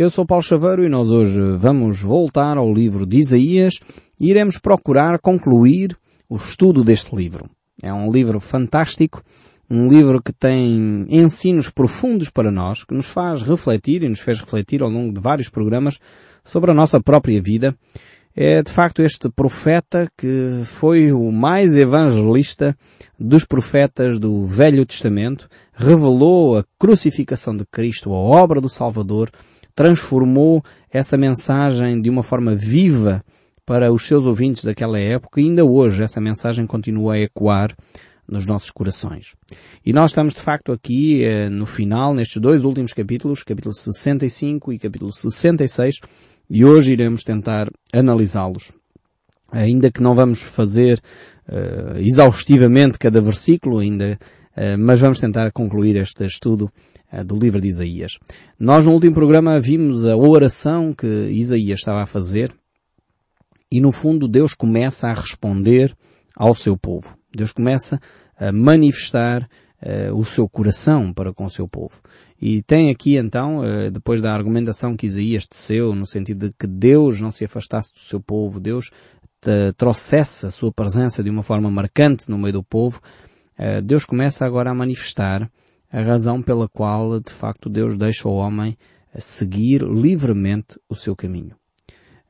Eu sou Paulo Chaveiro e nós hoje vamos voltar ao livro de Isaías e iremos procurar concluir o estudo deste livro. É um livro fantástico, um livro que tem ensinos profundos para nós, que nos faz refletir e nos fez refletir ao longo de vários programas sobre a nossa própria vida. É de facto este profeta que foi o mais evangelista dos profetas do Velho Testamento, revelou a crucificação de Cristo, a obra do Salvador, transformou essa mensagem de uma forma viva para os seus ouvintes daquela época e ainda hoje essa mensagem continua a ecoar nos nossos corações. E nós estamos de facto aqui eh, no final, nestes dois últimos capítulos, capítulo 65 e capítulo 66, e hoje iremos tentar analisá-los. Ainda que não vamos fazer uh, exaustivamente cada versículo, ainda, uh, mas vamos tentar concluir este estudo do livro de Isaías. Nós no último programa vimos a oração que Isaías estava a fazer e no fundo Deus começa a responder ao seu povo. Deus começa a manifestar uh, o seu coração para com o seu povo. E tem aqui então, uh, depois da argumentação que Isaías teceu, no sentido de que Deus não se afastasse do seu povo, Deus trouxesse a sua presença de uma forma marcante no meio do povo, uh, Deus começa agora a manifestar a razão pela qual, de facto, Deus deixa o homem seguir livremente o seu caminho.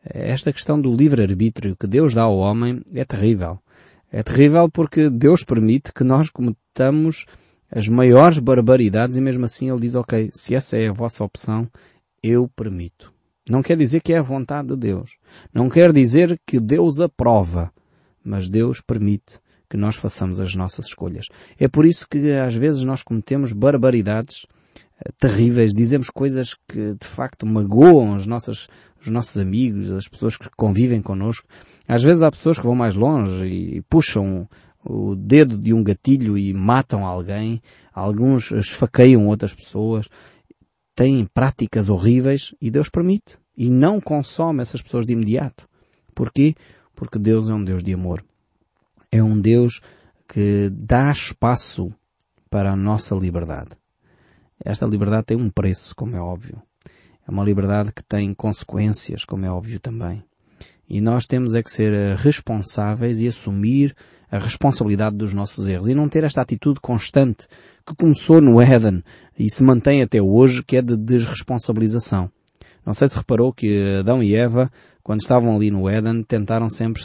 Esta questão do livre-arbítrio que Deus dá ao homem é terrível. É terrível porque Deus permite que nós cometamos as maiores barbaridades e mesmo assim Ele diz, ok, se essa é a vossa opção, eu permito. Não quer dizer que é a vontade de Deus. Não quer dizer que Deus aprova. Mas Deus permite que nós façamos as nossas escolhas. É por isso que às vezes nós cometemos barbaridades uh, terríveis, dizemos coisas que de facto magoam os nossos, os nossos amigos, as pessoas que convivem connosco. Às vezes há pessoas que vão mais longe e puxam o dedo de um gatilho e matam alguém. Alguns esfaqueiam outras pessoas. Têm práticas horríveis e Deus permite. E não consome essas pessoas de imediato. Porquê? Porque Deus é um Deus de amor é um Deus que dá espaço para a nossa liberdade. Esta liberdade tem um preço, como é óbvio. É uma liberdade que tem consequências, como é óbvio também. E nós temos é que ser eh, responsáveis e assumir a responsabilidade dos nossos erros e não ter esta atitude constante que começou no Éden e se mantém até hoje, que é de desresponsabilização. Não sei se reparou que Adão e Eva quando estavam ali no Éden, tentaram sempre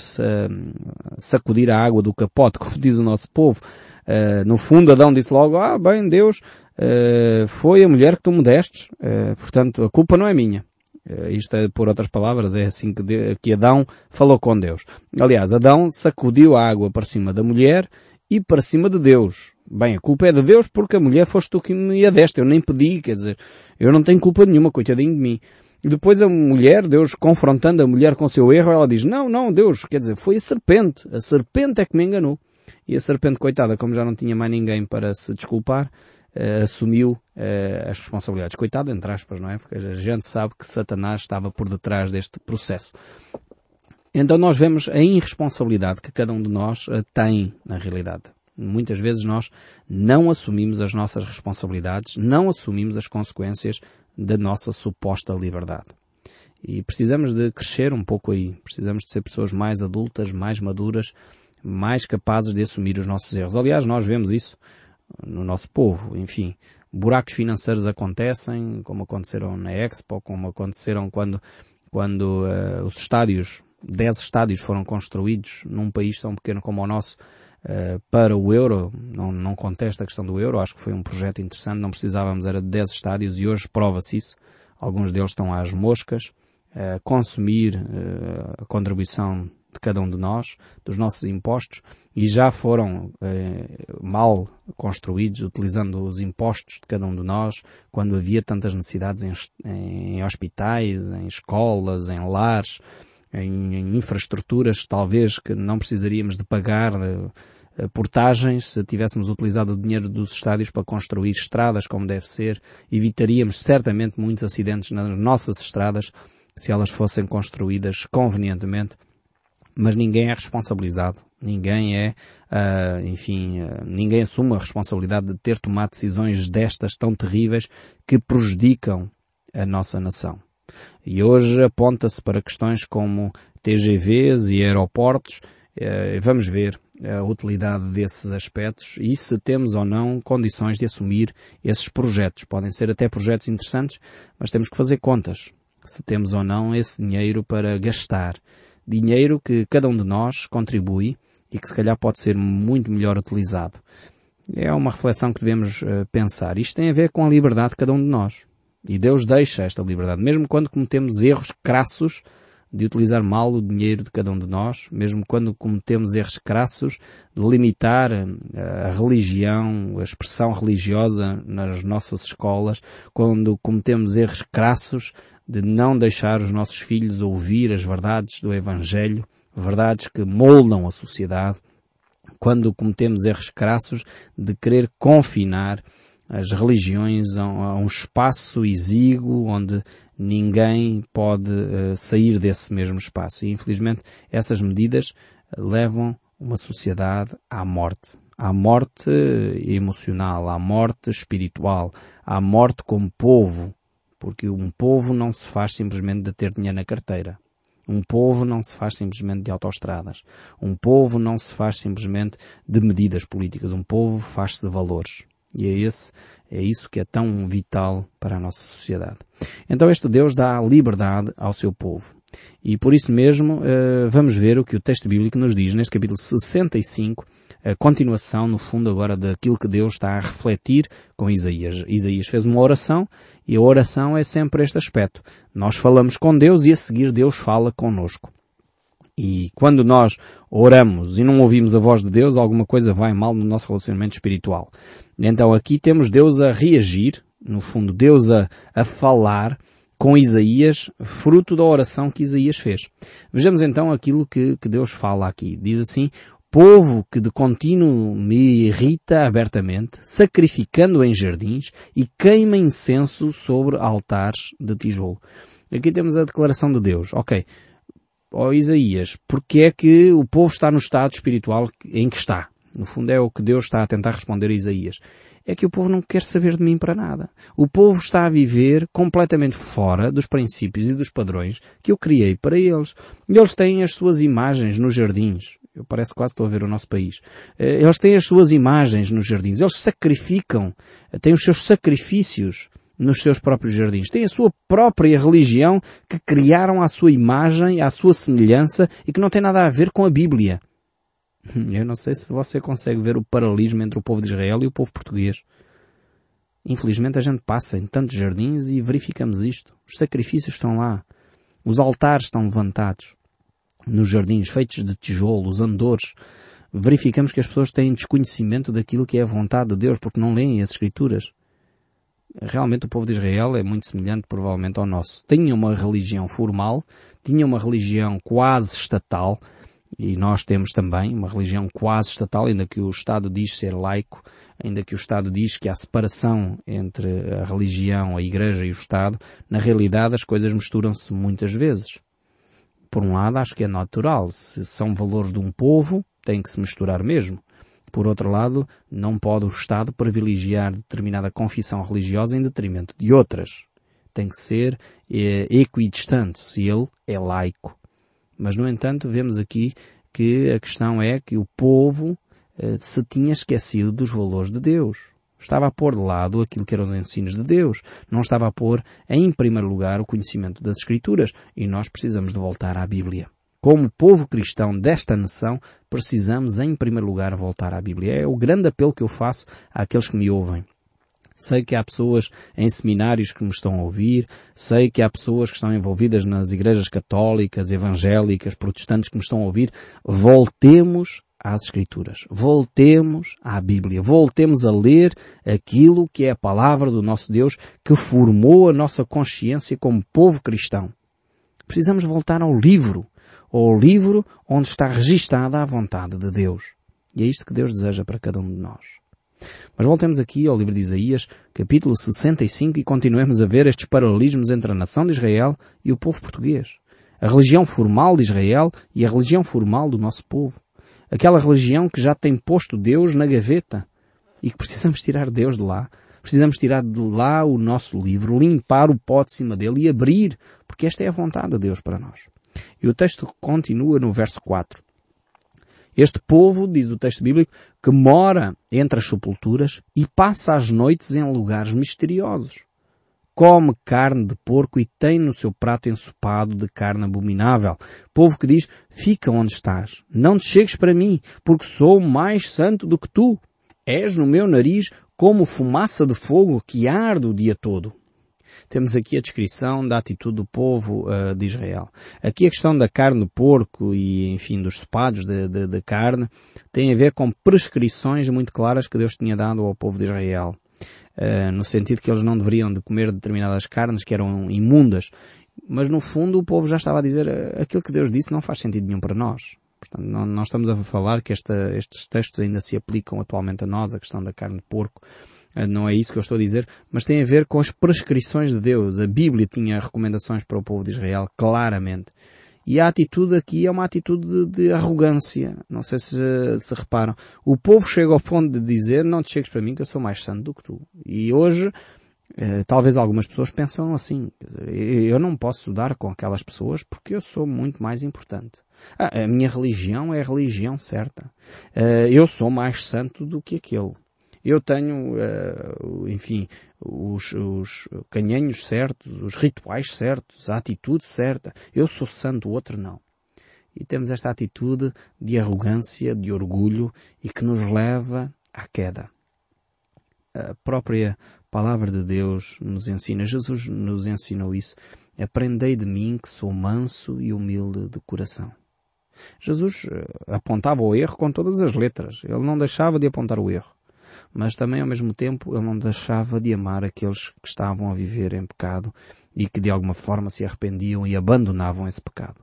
sacudir a água do capote, como diz o nosso povo. Uh, no fundo, Adão disse logo, ah, bem, Deus, uh, foi a mulher que tu me destes, uh, portanto, a culpa não é minha. isto é, por outras palavras, é assim que, que Adão falou com Deus. Aliás, Adão sacudiu a água para cima da mulher e para cima de Deus. Bem, a culpa é de Deus porque a mulher foste tu que me a deste. Eu nem pedi, quer dizer, eu não tenho culpa nenhuma, coitadinho de mim. E depois a mulher, Deus confrontando a mulher com seu erro, ela diz, não, não, Deus, quer dizer, foi a serpente. A serpente é que me enganou. E a serpente, coitada, como já não tinha mais ninguém para se desculpar, uh, assumiu uh, as responsabilidades. Coitada, entre aspas, não é? Porque a gente sabe que Satanás estava por detrás deste processo. Então nós vemos a irresponsabilidade que cada um de nós uh, tem na realidade. Muitas vezes nós não assumimos as nossas responsabilidades, não assumimos as consequências da nossa suposta liberdade. E precisamos de crescer um pouco aí. Precisamos de ser pessoas mais adultas, mais maduras, mais capazes de assumir os nossos erros. Aliás, nós vemos isso no nosso povo. Enfim, buracos financeiros acontecem, como aconteceram na Expo, como aconteceram quando, quando uh, os estádios, 10 estádios foram construídos num país tão pequeno como o nosso, uh, para o euro, não, não contesto a questão do euro, acho que foi um projeto interessante, não precisávamos, era de 10 estádios e hoje prova-se isso. Alguns deles estão às moscas, uh, consumir uh, a contribuição de cada um de nós, dos nossos impostos, e já foram mal construídos, utilizando os impostos de cada um de nós, quando havia tantas necessidades em, em hospitais, em escolas, em lares, em, em infraestruturas, talvez que não precisaríamos de pagar eh, portagens, se tivéssemos utilizado o dinheiro dos estádios para construir estradas como deve ser, evitaríamos certamente muitos acidentes nas nossas estradas se elas fossem construídas convenientemente. Mas ninguém é responsabilizado. Ninguém é, uh, enfim, uh, ninguém assume a responsabilidade de ter tomado decisões destas tão terríveis que prejudicam a nossa nação. E hoje aponta-se para questões como TGVs e aeroportos. Eh, vamos ver a utilidade desses aspectos e se temos ou não condições de assumir esses projetos. Podem ser até projetos interessantes, mas temos que fazer contas. Se temos ou não esse dinheiro para gastar. Dinheiro que cada um de nós contribui e que se calhar pode ser muito melhor utilizado. É uma reflexão que devemos uh, pensar. Isto tem a ver com a liberdade de cada um de nós. E Deus deixa esta liberdade. Mesmo quando cometemos erros crassos de utilizar mal o dinheiro de cada um de nós, mesmo quando cometemos erros crassos de limitar eh, a religião, a expressão religiosa nas nossas escolas, quando cometemos erros crassos de não deixar os nossos filhos ouvir as verdades do Evangelho, verdades que moldam a sociedade, quando cometemos erros crassos de querer confinar as religiões a um espaço exíguo onde ninguém pode uh, sair desse mesmo espaço. E infelizmente essas medidas levam uma sociedade à morte. À morte emocional, à morte espiritual, à morte como povo. Porque um povo não se faz simplesmente de ter dinheiro na carteira. Um povo não se faz simplesmente de autoestradas. Um povo não se faz simplesmente de medidas políticas. Um povo faz-se de valores. E é esse, é isso que é tão vital para a nossa sociedade. Então este Deus dá liberdade ao seu povo. E por isso mesmo, uh, vamos ver o que o texto bíblico nos diz neste capítulo 65, a continuação, no fundo, agora daquilo que Deus está a refletir com Isaías. Isaías fez uma oração e a oração é sempre este aspecto. Nós falamos com Deus e a seguir Deus fala conosco. E quando nós oramos e não ouvimos a voz de Deus, alguma coisa vai mal no nosso relacionamento espiritual. Então aqui temos Deus a reagir, no fundo Deus a, a falar com Isaías, fruto da oração que Isaías fez. Vejamos então aquilo que, que Deus fala aqui. Diz assim, povo que de contínuo me irrita abertamente, sacrificando em jardins e queima incenso sobre altares de tijolo. Aqui temos a declaração de Deus. Ok, ó Isaías, porque é que o povo está no estado espiritual em que está? No fundo é o que Deus está a tentar responder a Isaías. É que o povo não quer saber de mim para nada. O povo está a viver completamente fora dos princípios e dos padrões que eu criei para eles. Eles têm as suas imagens nos jardins. Eu parece quase estou a ver o nosso país. Eh, eles têm as suas imagens nos jardins. Eles sacrificam, têm os seus sacrifícios nos seus próprios jardins. Têm a sua própria religião que criaram à sua imagem, à sua semelhança e que não tem nada a ver com a Bíblia. Eu não sei se você consegue ver o paralelismo entre o povo de Israel e o povo português. Infelizmente a gente passa em tantos jardins e verificamos isto. Os sacrifícios estão lá. Os altares estão levantados. Nos jardins feitos de tijolo, os andores. Verificamos que as pessoas têm desconhecimento daquilo que é a vontade de Deus porque não leem as escrituras realmente o povo de Israel é muito semelhante provavelmente ao nosso. Tinha uma religião formal, tinha uma religião quase estatal, e nós temos também uma religião quase estatal, ainda que o Estado diz ser laico, ainda que o Estado diz que há separação entre a religião, a Igreja e o Estado, na realidade as coisas misturam-se muitas vezes. Por um lado, acho que é natural. Se são valores de um povo, tem que se misturar mesmo. Por outro lado, não pode o Estado privilegiar determinada confissão religiosa em detrimento de outras. Tem que ser é, equidistante se ele é laico. Mas, no entanto, vemos aqui que a questão é que o povo eh, se tinha esquecido dos valores de Deus. Estava a pôr de lado aquilo que eram os ensinos de Deus. Não estava a pôr em primeiro lugar o conhecimento das Escrituras. E nós precisamos de voltar à Bíblia como povo cristão desta nação, precisamos em primeiro lugar voltar à Bíblia. É o grande apelo que eu faço àqueles que me ouvem. Sei que há pessoas em seminários que me estão a ouvir, sei que há pessoas que estão envolvidas nas igrejas católicas, evangélicas, protestantes que me estão a ouvir. Voltemos às Escrituras. Voltemos à Bíblia. Voltemos a ler aquilo que é a palavra do nosso Deus que formou a nossa consciência como povo cristão. Precisamos voltar ao livro, ou o livro onde está registada a vontade de Deus. E é isto que Deus deseja para cada um de nós. Mas voltemos aqui ao livro de Isaías, capítulo 65, e continuemos a ver estes paralelismos entre a nação de Israel e o povo português. A religião formal de Israel e a religião formal do nosso povo. Aquela religião que já tem posto Deus na gaveta e que precisamos tirar Deus de lá Precisamos tirar de lá o nosso livro, limpar o pó de cima dele e abrir, porque esta é a vontade de Deus para nós. E o texto continua no verso 4. Este povo, diz o texto bíblico, que mora entre as sepulturas e passa as noites em lugares misteriosos come carne de porco e tem no seu prato ensopado de carne abominável. Povo que diz, fica onde estás, não te chegues para mim, porque sou mais santo do que tu. És no meu nariz como fumaça de fogo que arde o dia todo. Temos aqui a descrição da atitude do povo uh, de Israel. Aqui a questão da carne do porco e, enfim, dos sopados de, de, de carne tem a ver com prescrições muito claras que Deus tinha dado ao povo de Israel. Uh, no sentido que eles não deveriam de comer determinadas carnes que eram imundas. Mas no fundo o povo já estava a dizer uh, aquilo que Deus disse não faz sentido nenhum para nós. Portanto, não, não estamos a falar que esta, estes textos ainda se aplicam atualmente a nós, a questão da carne de porco. Uh, não é isso que eu estou a dizer, mas tem a ver com as prescrições de Deus. A Bíblia tinha recomendações para o povo de Israel, claramente. E a atitude aqui é uma atitude de, de arrogância. Não sei se, se reparam. O povo chega ao ponto de dizer, não te chegues para mim que eu sou mais santo do que tu. E hoje, eh, talvez algumas pessoas pensam assim. Eu não posso dar com aquelas pessoas porque eu sou muito mais importante. Ah, a minha religião é a religião certa. Eh, eu sou mais santo do que aquele. Eu tenho, uh, enfim, os, os canhenhos certos, os rituais certos, a atitude certa. Eu sou santo, o outro não. E temos esta atitude de arrogância, de orgulho e que nos leva à queda. A própria palavra de Deus nos ensina, Jesus nos ensinou isso. Aprendei de mim que sou manso e humilde de coração. Jesus eh, apontava o erro com todas as letras. Ele não deixava de apontar o erro mas também ao mesmo tempo ele não deixava de amar aqueles que estavam a viver em pecado e que de alguma forma se arrependiam e abandonavam esse pecado.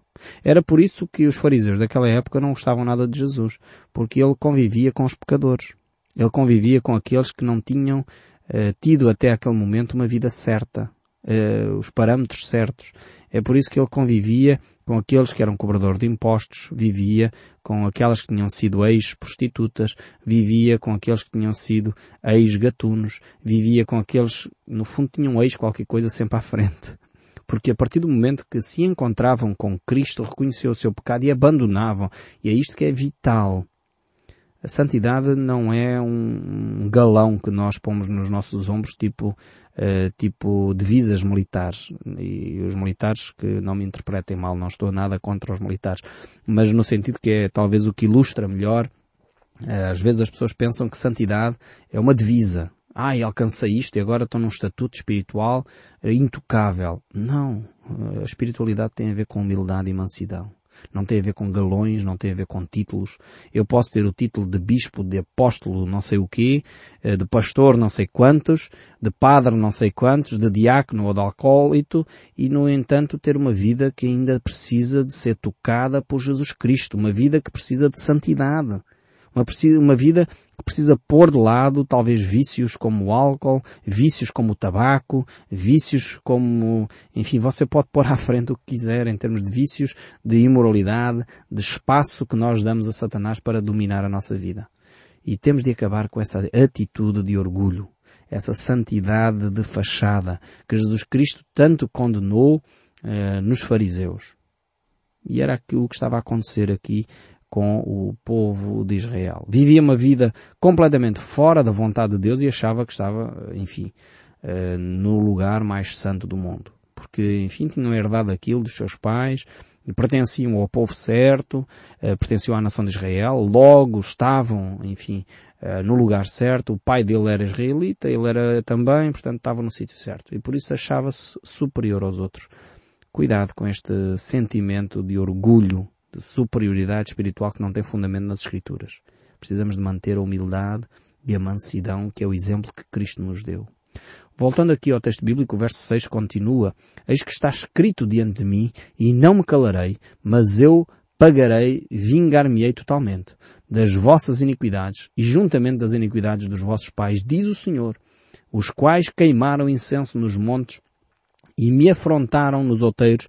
Era por isso que os fariseus daquela época não gostavam nada de Jesus, porque ele convivia com os pecadores. Ele convivia com aqueles que não tinham eh, tido até aquele momento uma vida certa, eh, os parâmetros certos. É por isso que ele convivia com aqueles que eram cobradores de impostos, vivia com aquelas que tinham sido ex-prostitutas, vivia com aqueles que tinham sido ex-gatunos, vivia com aqueles, no fundo tinham ex qualquer coisa sempre à frente. Porque a partir do momento que se encontravam com Cristo, reconheceu o seu pecado e abandonavam. E é isto que é vital. A santidade não é um galão que nós pomos nos nossos ombros, tipo uh, tipo divisas militares. E os militares, que não me interpretem mal, não estou nada contra os militares, mas no sentido que é talvez o que ilustra melhor, uh, às vezes as pessoas pensam que santidade é uma divisa. Ai, alcancei isto e agora estou num estatuto espiritual uh, intocável. Não. A espiritualidade tem a ver com humildade e mansidão não tem a ver com galões, não tem a ver com títulos. Eu posso ter o título de bispo, de apóstolo, não sei o quê, eh, de pastor, não sei quantos, de padre, não sei quantos, de diácono ou de alcoólito, e no entanto ter uma vida que ainda precisa de ser tocada por Jesus Cristo, uma vida que precisa de santidade. Uma, uma vida que precisa pôr de lado talvez vícios como o álcool, vícios como o tabaco, vícios como, enfim, você pode pôr à frente o que quiser em termos de vícios, de imoralidade, de espaço que nós damos a Satanás para dominar a nossa vida. E temos de acabar com essa atitude de orgulho, essa santidade de fachada que Jesus Cristo tanto condenou eh, nos fariseus. E era aquilo que estava a acontecer aqui com o povo de Israel. Vivia uma vida completamente fora da vontade de Deus e achava que estava, enfim, eh, no lugar mais santo do mundo. Porque, enfim, tinham herdado aquilo dos seus pais, pertenciam ao povo certo, eh, pertenciam à nação de Israel, logo estavam, enfim, eh, no lugar certo, o pai dele era israelita, ele era também, portanto estava no sítio certo. E por isso achava-se superior aos outros. Cuidado com este sentimento de orgulho de superioridade espiritual que não tem fundamento nas Escrituras. Precisamos de manter a humildade e a mansidão, que é o exemplo que Cristo nos deu. Voltando aqui ao texto bíblico, o verso 6 continua, Eis que está escrito diante de mim, e não me calarei, mas eu pagarei, vingar-me-ei totalmente das vossas iniquidades e juntamente das iniquidades dos vossos pais, diz o Senhor, os quais queimaram incenso nos montes e me afrontaram nos outeiros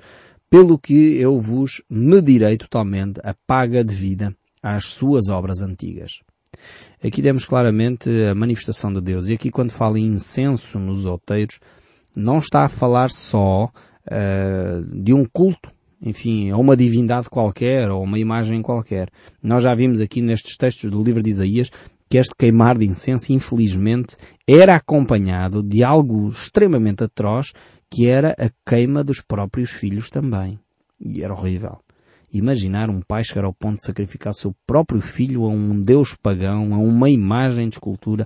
pelo que eu vos medirei totalmente a paga de vida às suas obras antigas. Aqui temos claramente a manifestação de Deus. E aqui quando fala em incenso nos outeiros, não está a falar só uh, de um culto, enfim, a uma divindade qualquer ou uma imagem qualquer. Nós já vimos aqui nestes textos do livro de Isaías que este queimar de incenso, infelizmente, era acompanhado de algo extremamente atroz, que era a queima dos próprios filhos também. E era horrível. Imaginar um pai chegar ao ponto de sacrificar seu próprio filho a um deus pagão, a uma imagem de escultura.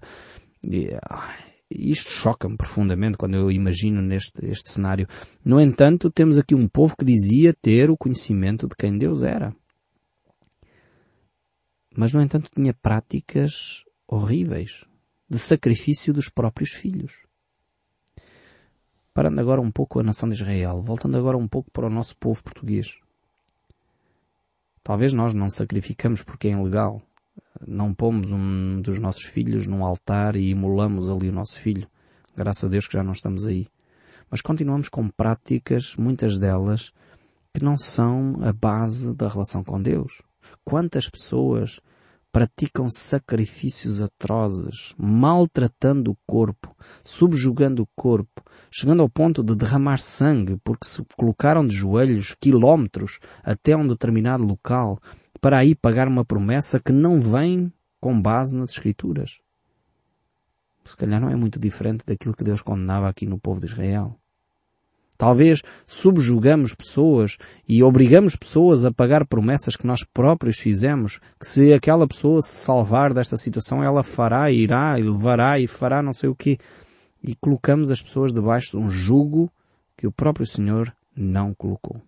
Isto choca-me profundamente quando eu imagino neste este cenário. No entanto, temos aqui um povo que dizia ter o conhecimento de quem Deus era. Mas, no entanto, tinha práticas horríveis de sacrifício dos próprios filhos. Parando agora um pouco a nação de Israel, voltando agora um pouco para o nosso povo português. Talvez nós não sacrificamos porque é ilegal. Não pomos um dos nossos filhos num altar e imolamos ali o nosso filho. Graças a Deus que já não estamos aí. Mas continuamos com práticas, muitas delas, que não são a base da relação com Deus. Quantas pessoas praticam sacrifícios atrozes, maltratando o corpo, subjugando o corpo, chegando ao ponto de derramar sangue porque se colocaram de joelhos quilómetros até um determinado local para aí pagar uma promessa que não vem com base nas Escrituras. Se calhar não é muito diferente daquilo que Deus condenava aqui no povo de Israel. Talvez subjugamos pessoas e obrigamos pessoas a pagar promessas que nós próprios fizemos, que se aquela pessoa se salvar desta situação, ela fará, irá, e levará e fará não sei o quê. E colocamos as pessoas debaixo de um jugo que o próprio Senhor não colocou.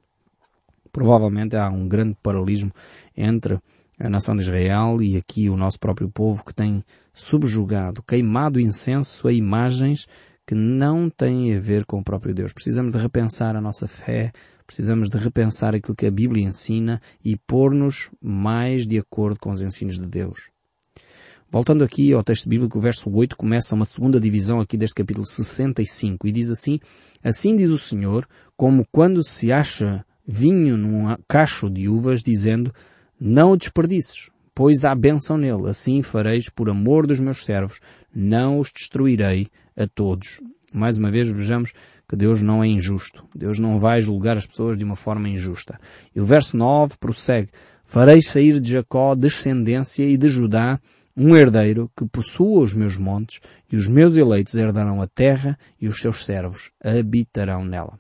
Provavelmente há um grande paralelismo entre a nação de Israel e aqui o nosso próprio povo que tem subjugado, queimado incenso a imagens que não têm a ver com o próprio Deus. Precisamos de repensar a nossa fé, precisamos de repensar aquilo que a Bíblia ensina e pôr-nos mais de acordo com os ensinos de Deus. Voltando aqui ao texto bíblico, o verso 8 começa uma segunda divisão aqui deste capítulo 65 e diz assim, Assim diz o Senhor, como quando se acha vinho num cacho de uvas, dizendo, Não o desperdices, pois há bênção nele, assim fareis por amor dos meus servos, não os destruirei a todos. Mais uma vez vejamos que Deus não é injusto. Deus não vai julgar as pessoas de uma forma injusta. E o verso 9 prossegue. Farei sair de Jacó descendência e de Judá um herdeiro que possua os meus montes e os meus eleitos herdarão a terra e os seus servos habitarão nela.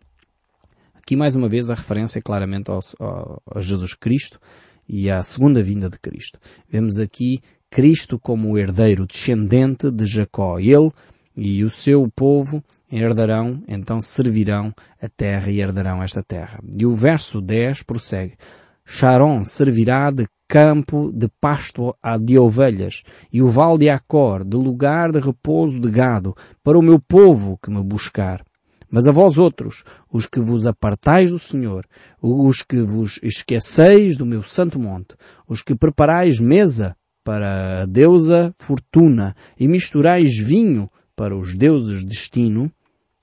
Aqui mais uma vez a referência claramente ao, ao, a Jesus Cristo e à segunda vinda de Cristo. Vemos aqui Cristo como herdeiro descendente de Jacó. Ele e o seu povo herdarão, então servirão a terra e herdarão esta terra. E o verso 10 prossegue. Sharon servirá de campo de pasto de ovelhas, e o vale de Acor de lugar de repouso de gado, para o meu povo que me buscar. Mas a vós outros, os que vos apartais do Senhor, os que vos esqueceis do meu santo monte, os que preparais mesa para a deusa Fortuna e misturais vinho para os deuses Destino,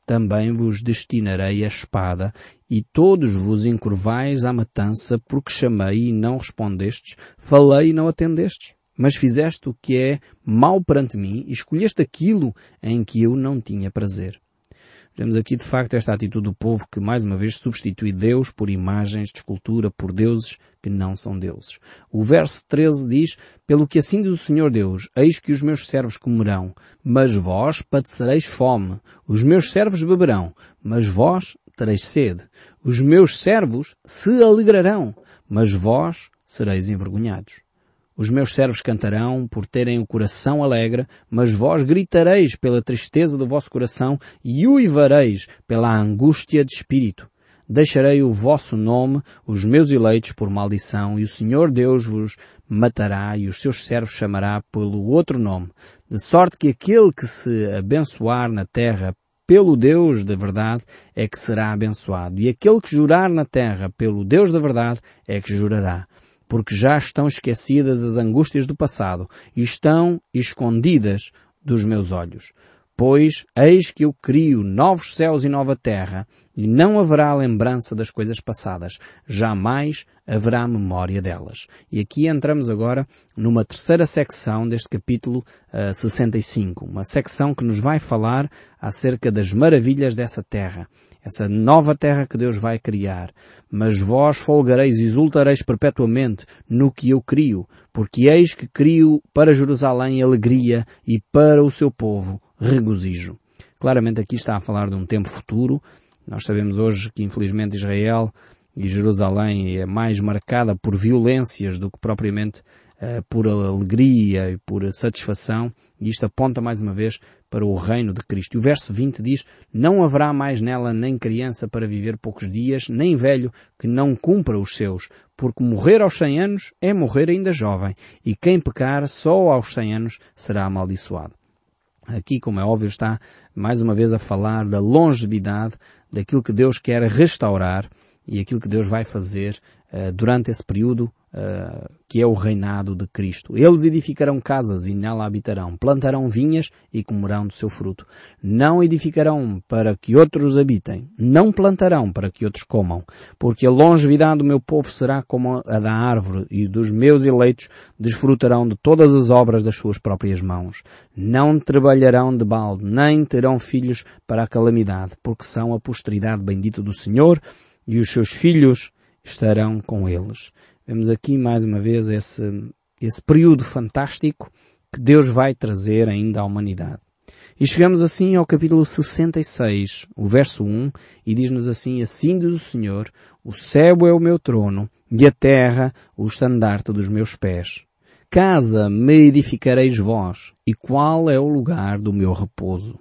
também vos destinarei a espada, e todos vos encurvais à matança, porque chamei e não respondestes, falei e não atendestes. Mas fizeste o que é mal perante mim, e escolheste aquilo em que eu não tinha prazer. Vemos aqui de facto esta atitude do povo que mais uma vez substitui Deus por imagens de escultura, por deuses que não são deuses. O verso 13 diz, Pelo que assim diz o Senhor Deus, eis que os meus servos comerão, mas vós padecereis fome. Os meus servos beberão, mas vós tereis sede. Os meus servos se alegrarão, mas vós sereis envergonhados. Os meus servos cantarão por terem o coração alegre, mas vós gritareis pela tristeza do vosso coração e uivareis pela angústia de espírito. Deixarei o vosso nome, os meus eleitos, por maldição, e o Senhor Deus vos matará e os seus servos chamará pelo outro nome, de sorte que aquele que se abençoar na terra pelo Deus da verdade é que será abençoado, e aquele que jurar na terra pelo Deus da verdade é que jurará porque já estão esquecidas as angústias do passado e estão escondidas dos meus olhos. Pois eis que eu crio novos céus e nova terra, e não haverá lembrança das coisas passadas, jamais haverá memória delas. E aqui entramos agora numa terceira secção deste capítulo uh, 65, uma secção que nos vai falar acerca das maravilhas dessa terra, essa nova terra que Deus vai criar. Mas vós folgareis e exultareis perpetuamente no que eu crio, porque eis que crio para Jerusalém alegria e para o seu povo regozijo. Claramente aqui está a falar de um tempo futuro. Nós sabemos hoje que infelizmente Israel e Jerusalém é mais marcada por violências do que propriamente uh, por alegria e por satisfação. E isto aponta mais uma vez para o reino de Cristo. E o verso 20 diz, não haverá mais nela nem criança para viver poucos dias, nem velho que não cumpra os seus, porque morrer aos cem anos é morrer ainda jovem, e quem pecar só aos cem anos será amaldiçoado. Aqui, como é óbvio, está mais uma vez a falar da longevidade, daquilo que Deus quer restaurar e aquilo que Deus vai fazer uh, durante esse período uh, que é o reinado de Cristo. Eles edificarão casas e nela habitarão, plantarão vinhas e comerão do seu fruto. Não edificarão para que outros habitem, não plantarão para que outros comam, porque a longevidade do meu povo será como a da árvore e dos meus eleitos desfrutarão de todas as obras das suas próprias mãos. Não trabalharão de balde, nem terão filhos para a calamidade, porque são a posteridade bendita do Senhor e os seus filhos estarão com eles. Vemos aqui mais uma vez esse, esse período fantástico que Deus vai trazer ainda à humanidade. E chegamos assim ao capítulo 66, o verso 1, e diz-nos assim, assim diz o Senhor, o céu é o meu trono, e a terra o estandarte dos meus pés. Casa me edificareis vós, e qual é o lugar do meu repouso?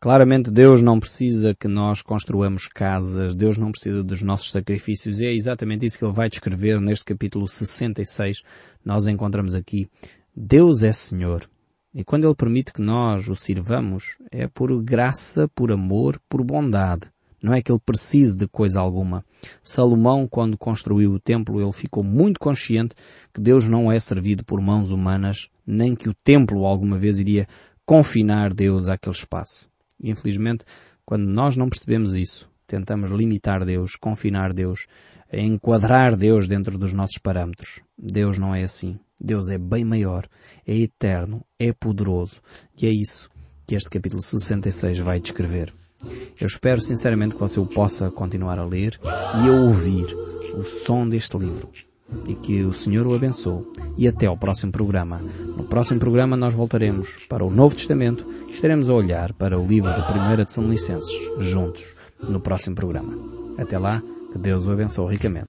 Claramente Deus não precisa que nós construamos casas, Deus não precisa dos nossos sacrifícios e é exatamente isso que Ele vai descrever neste capítulo 66. Nós encontramos aqui, Deus é Senhor. E quando Ele permite que nós o sirvamos, é por graça, por amor, por bondade. Não é que ele precise de coisa alguma. Salomão, quando construiu o templo, ele ficou muito consciente que Deus não é servido por mãos humanas, nem que o templo alguma vez iria confinar Deus àquele espaço. Infelizmente, quando nós não percebemos isso, tentamos limitar Deus, confinar Deus, enquadrar Deus dentro dos nossos parâmetros. Deus não é assim. Deus é bem maior, é eterno, é poderoso. E é isso que este capítulo 66 vai descrever. Eu espero sinceramente que você o possa continuar a ler e a ouvir o som deste livro e que o Senhor o abençoe. E até ao próximo programa. No próximo programa nós voltaremos para o Novo Testamento e estaremos a olhar para o livro da primeira de São Licenses, juntos, no próximo programa. Até lá, que Deus o abençoe ricamente.